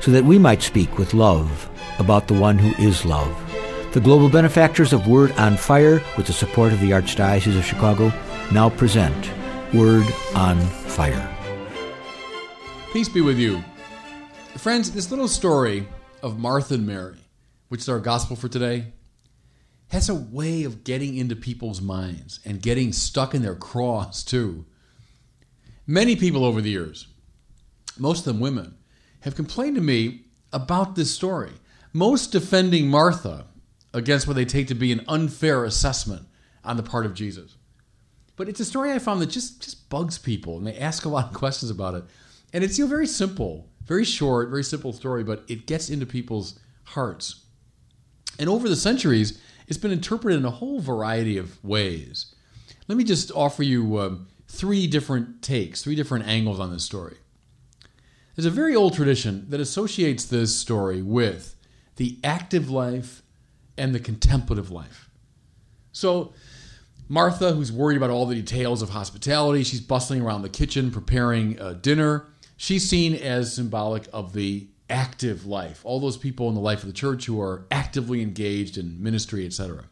so that we might speak with love about the one who is love. The global benefactors of Word on Fire, with the support of the Archdiocese of Chicago, now present Word on Fire. Peace be with you. Friends, this little story of Martha and Mary, which is our gospel for today, has a way of getting into people's minds and getting stuck in their craws, too. Many people over the years, most of them women, have complained to me about this story, most defending Martha against what they take to be an unfair assessment on the part of Jesus. But it's a story I found that just, just bugs people, and they ask a lot of questions about it. And it's you know, very simple, very short, very simple story, but it gets into people's hearts. And over the centuries, it's been interpreted in a whole variety of ways. Let me just offer you um, three different takes, three different angles on this story. There's a very old tradition that associates this story with the active life and the contemplative life. So, Martha, who's worried about all the details of hospitality, she's bustling around the kitchen preparing uh, dinner. She's seen as symbolic of the active life, all those people in the life of the church who are actively engaged in ministry, etc.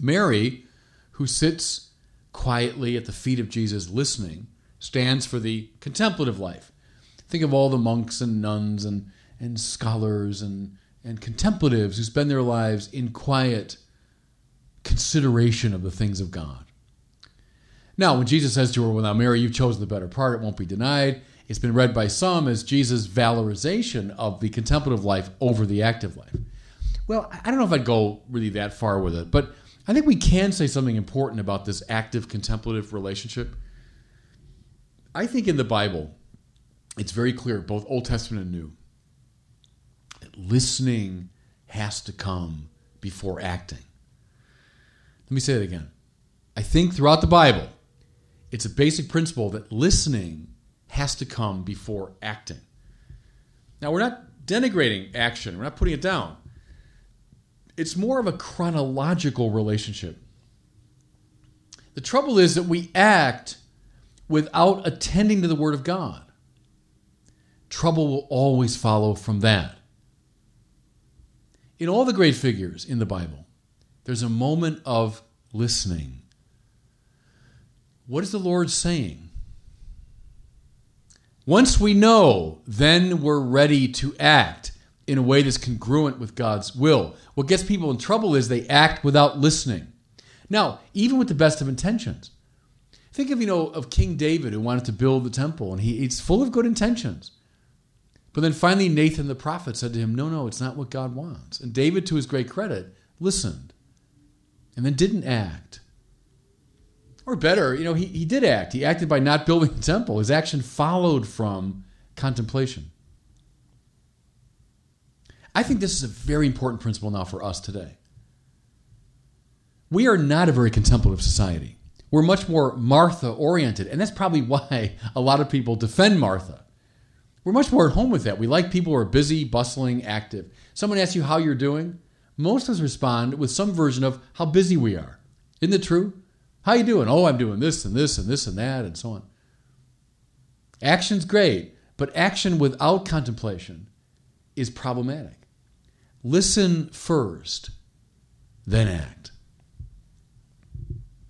Mary, who sits quietly at the feet of Jesus listening, stands for the contemplative life. Think of all the monks and nuns and, and scholars and, and contemplatives who spend their lives in quiet consideration of the things of God. Now, when Jesus says to her, Well, now, Mary, you've chosen the better part, it won't be denied, it's been read by some as Jesus' valorization of the contemplative life over the active life. Well, I don't know if I'd go really that far with it, but I think we can say something important about this active contemplative relationship. I think in the Bible, it's very clear, both Old Testament and New, that listening has to come before acting. Let me say it again. I think throughout the Bible, it's a basic principle that listening has to come before acting. Now, we're not denigrating action, we're not putting it down. It's more of a chronological relationship. The trouble is that we act without attending to the Word of God trouble will always follow from that. In all the great figures in the Bible, there's a moment of listening. What is the Lord saying? Once we know, then we're ready to act in a way that's congruent with God's will. What gets people in trouble is they act without listening. Now, even with the best of intentions. Think of, you know, of King David who wanted to build the temple and he, he's full of good intentions. But then finally, Nathan the prophet said to him, No, no, it's not what God wants. And David, to his great credit, listened and then didn't act. Or better, you know, he, he did act. He acted by not building the temple. His action followed from contemplation. I think this is a very important principle now for us today. We are not a very contemplative society. We're much more Martha oriented, and that's probably why a lot of people defend Martha. We're much more at home with that. We like people who are busy, bustling, active. Someone asks you how you're doing, most of us respond with some version of how busy we are. Isn't it true? How you doing? Oh, I'm doing this and this and this and that and so on. Action's great, but action without contemplation is problematic. Listen first, then act.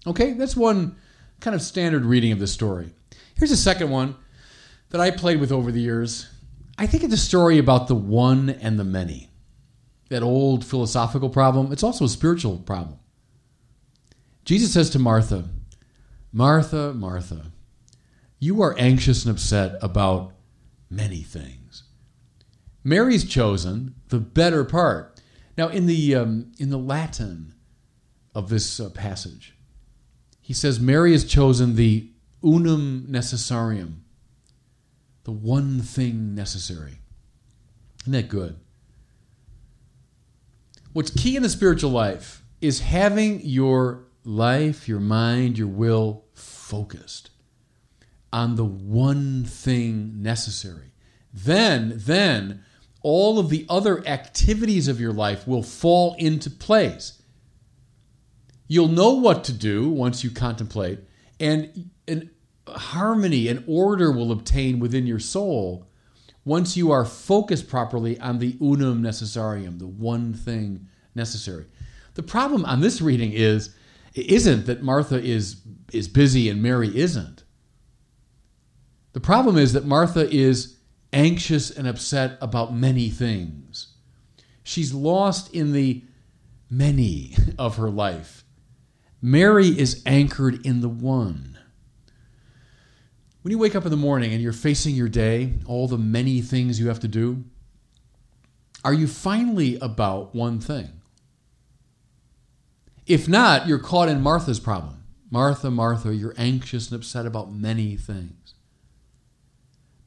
Okay, that's one kind of standard reading of the story. Here's a second one that I played with over the years. I think it's a story about the one and the many. That old philosophical problem. It's also a spiritual problem. Jesus says to Martha, Martha, Martha, you are anxious and upset about many things. Mary's chosen the better part. Now, in the, um, in the Latin of this uh, passage, he says Mary has chosen the unum necessarium, the one thing necessary. Isn't that good? What's key in the spiritual life is having your life, your mind, your will focused on the one thing necessary. Then, then all of the other activities of your life will fall into place. You'll know what to do once you contemplate, and an harmony and order will obtain within your soul once you are focused properly on the unum necessarium, the one thing necessary. The problem on this reading is it isn't that Martha is is busy and Mary isn't. The problem is that Martha is anxious and upset about many things. She's lost in the many of her life. Mary is anchored in the one. When you wake up in the morning and you're facing your day, all the many things you have to do, are you finally about one thing? If not, you're caught in Martha's problem. Martha, Martha, you're anxious and upset about many things.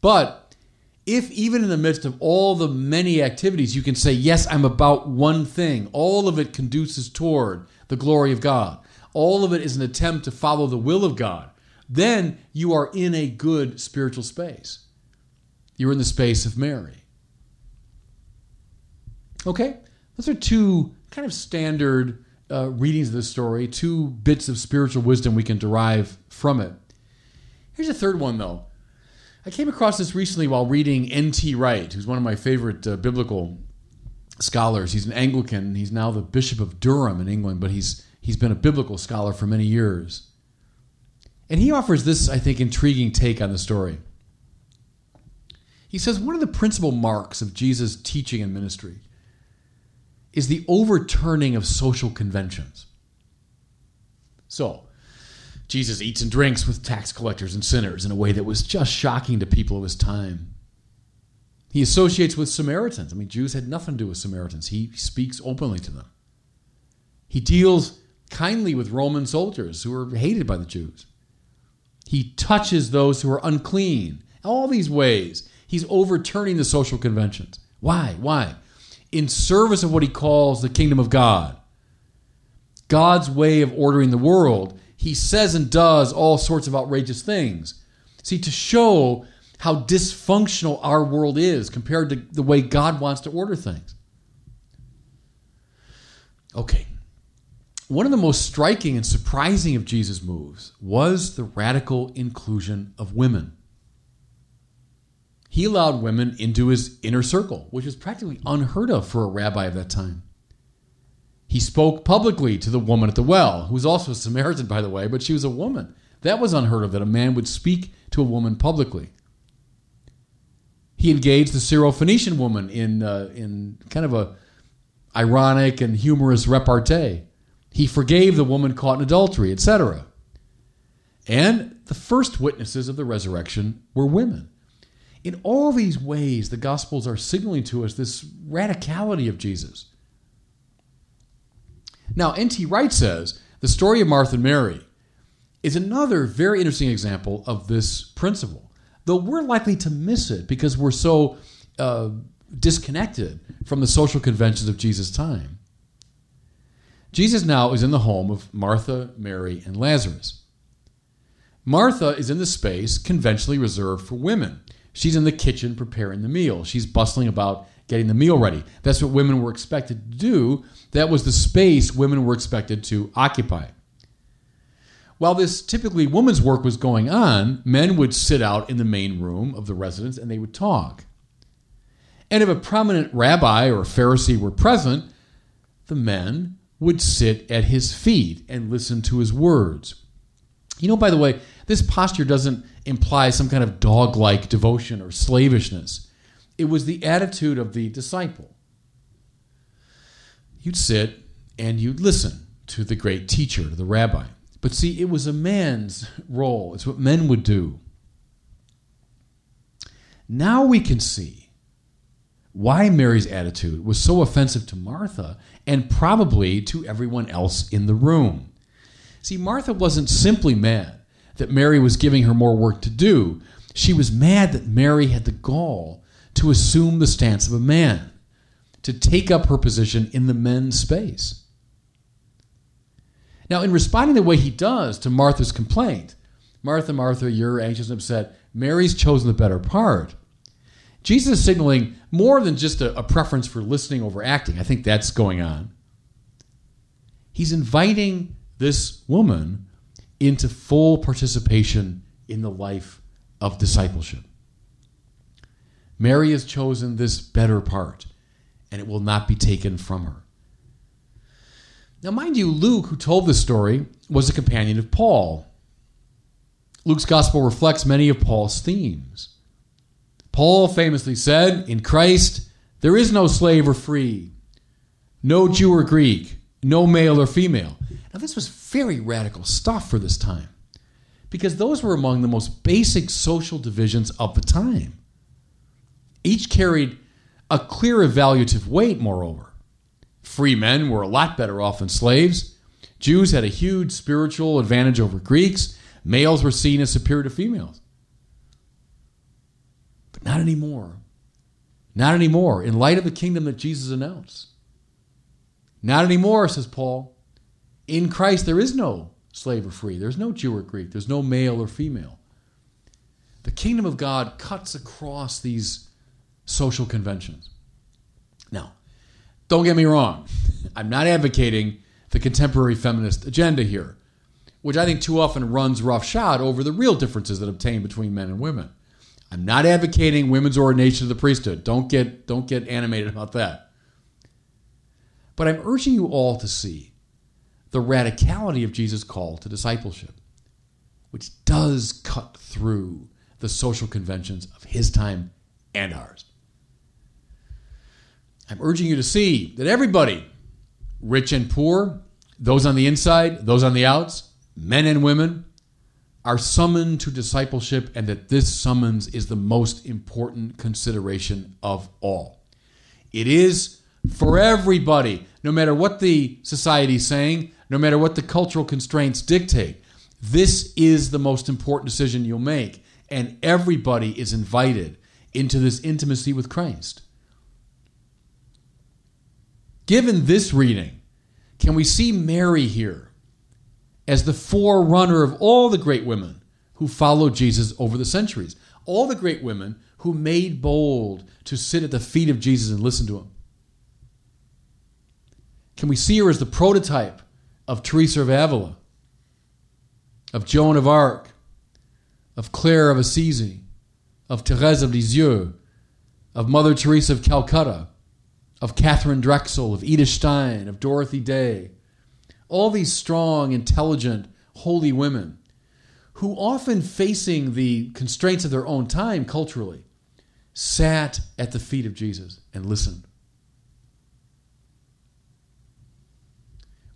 But if even in the midst of all the many activities, you can say, Yes, I'm about one thing, all of it conduces toward the glory of God, all of it is an attempt to follow the will of God, then you are in a good spiritual space. You're in the space of Mary. Okay? Those are two kind of standard uh, readings of this story, two bits of spiritual wisdom we can derive from it. Here's a third one, though. I came across this recently while reading N.T. Wright, who's one of my favorite uh, biblical scholars. He's an Anglican. He's now the Bishop of Durham in England, but he's he's been a biblical scholar for many years. And he offers this, I think, intriguing take on the story. He says one of the principal marks of Jesus' teaching and ministry is the overturning of social conventions. So, Jesus eats and drinks with tax collectors and sinners in a way that was just shocking to people of his time. He associates with Samaritans. I mean, Jews had nothing to do with Samaritans. He speaks openly to them. He deals kindly with Roman soldiers who were hated by the Jews. He touches those who are unclean. All these ways, he's overturning the social conventions. Why? Why? In service of what he calls the kingdom of God. God's way of ordering the world he says and does all sorts of outrageous things. See, to show how dysfunctional our world is compared to the way God wants to order things. Okay. One of the most striking and surprising of Jesus' moves was the radical inclusion of women. He allowed women into his inner circle, which was practically unheard of for a rabbi of that time. He spoke publicly to the woman at the well, who was also a Samaritan, by the way, but she was a woman. That was unheard of that a man would speak to a woman publicly. He engaged the Syrophoenician woman in, uh, in kind of a ironic and humorous repartee. He forgave the woman caught in adultery, etc. And the first witnesses of the resurrection were women. In all these ways, the Gospels are signaling to us this radicality of Jesus. Now, N.T. Wright says the story of Martha and Mary is another very interesting example of this principle, though we're likely to miss it because we're so uh, disconnected from the social conventions of Jesus' time. Jesus now is in the home of Martha, Mary, and Lazarus. Martha is in the space conventionally reserved for women. She's in the kitchen preparing the meal. She's bustling about getting the meal ready. That's what women were expected to do. That was the space women were expected to occupy. While this typically woman's work was going on, men would sit out in the main room of the residence and they would talk. And if a prominent rabbi or Pharisee were present, the men would sit at his feet and listen to his words. You know, by the way, this posture doesn't imply some kind of dog like devotion or slavishness. It was the attitude of the disciple. You'd sit and you'd listen to the great teacher, the rabbi. But see, it was a man's role. It's what men would do. Now we can see why Mary's attitude was so offensive to Martha and probably to everyone else in the room. See, Martha wasn't simply mad that Mary was giving her more work to do, she was mad that Mary had the gall to assume the stance of a man. to take up her position in the men's space. Now, in responding the way he does to Martha's complaint, Martha, Martha, you're anxious and upset. Mary's chosen the better part. Jesus is signaling more than just a, a preference for listening over acting. I think that's going on. He's inviting this woman into full participation in the life of discipleship. Mary has chosen this better part, and it will not be taken from her. Now, mind you, Luke, who told this story, was a companion of Paul. Luke's gospel reflects many of Paul's themes. Paul famously said, In Christ, there is no slave or free, no Jew or Greek, no male or female. Now, this was very radical stuff for this time because those were among the most basic social divisions of the time. Each carried a clear evaluative weight, moreover. Free men were a lot better off than slaves. Jews had a huge spiritual advantage over Greeks. Males were seen as superior to females. But not anymore. Not anymore, in light of the kingdom that Jesus announced. Not anymore, says Paul. In Christ, there is no slave or free. There's no Jew or Greek. There's no male or female. The kingdom of God cuts across these social conventions. Now, don't get me wrong. I'm not advocating the contemporary feminist agenda here, which I think too often runs roughshod over the real differences that obtain between men and women. I'm not advocating women's ordination to the priesthood. Don't get, don't get animated about that. But I'm urging you all to see the radicality of Jesus' call to discipleship, which does cut through the social conventions of his time and ours. I'm urging you to see that everybody, rich and poor, those on the inside, those on the outs, men and women, are summoned to discipleship and that this summons is the most important consideration of all. It is for everybody, no matter what the society is saying, no matter what the cultural constraints dictate. This is the most important decision you'll make, and everybody is invited into this intimacy with Christ. Given this reading, can we see Mary here as the forerunner of all the great women who followed Jesus over the centuries? All the great women who made bold to sit at the feet of Jesus and listen to him. Can we see her as the prototype of Teresa of Avila, of Joan of Arc, of Clare of Assisi, of Therese of Lisieux, of Mother Teresa of Calcutta, of Katharine Drexel, of Edith Stein, of Dorothy Day. All these strong, intelligent, holy women who, often facing the constraints of their own time culturally, sat at the feet of Jesus and listened.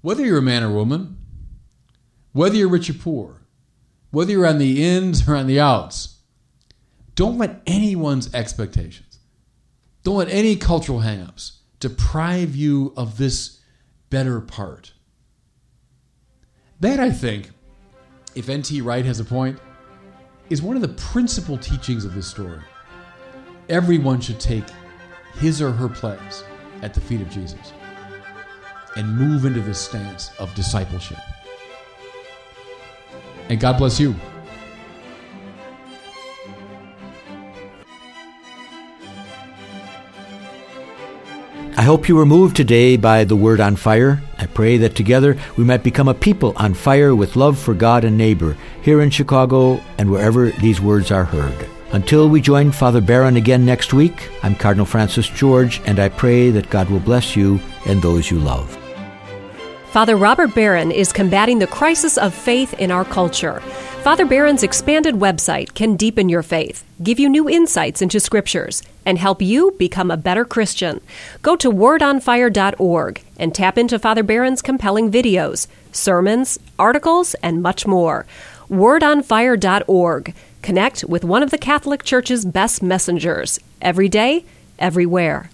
Whether you're a man or woman, whether you're rich or poor, whether you're on the ins or on the outs, don't let anyone's expectations don't let any cultural hangups deprive you of this better part. That, I think, if N.T. Wright has a point, is one of the principal teachings of this story. Everyone should take his or her place at the feet of Jesus and move into this stance of discipleship. And God bless you. I hope you were moved today by the word on fire. I pray that together we might become a people on fire with love for God and neighbor here in Chicago and wherever these words are heard. Until we join Father Barron again next week, I'm Cardinal Francis George, and I pray that God will bless you and those you love. Father Robert Barron is combating the crisis of faith in our culture. Father Barron's expanded website can deepen your faith, give you new insights into scriptures, and help you become a better Christian. Go to wordonfire.org and tap into Father Barron's compelling videos, sermons, articles, and much more. Wordonfire.org. Connect with one of the Catholic Church's best messengers every day, everywhere.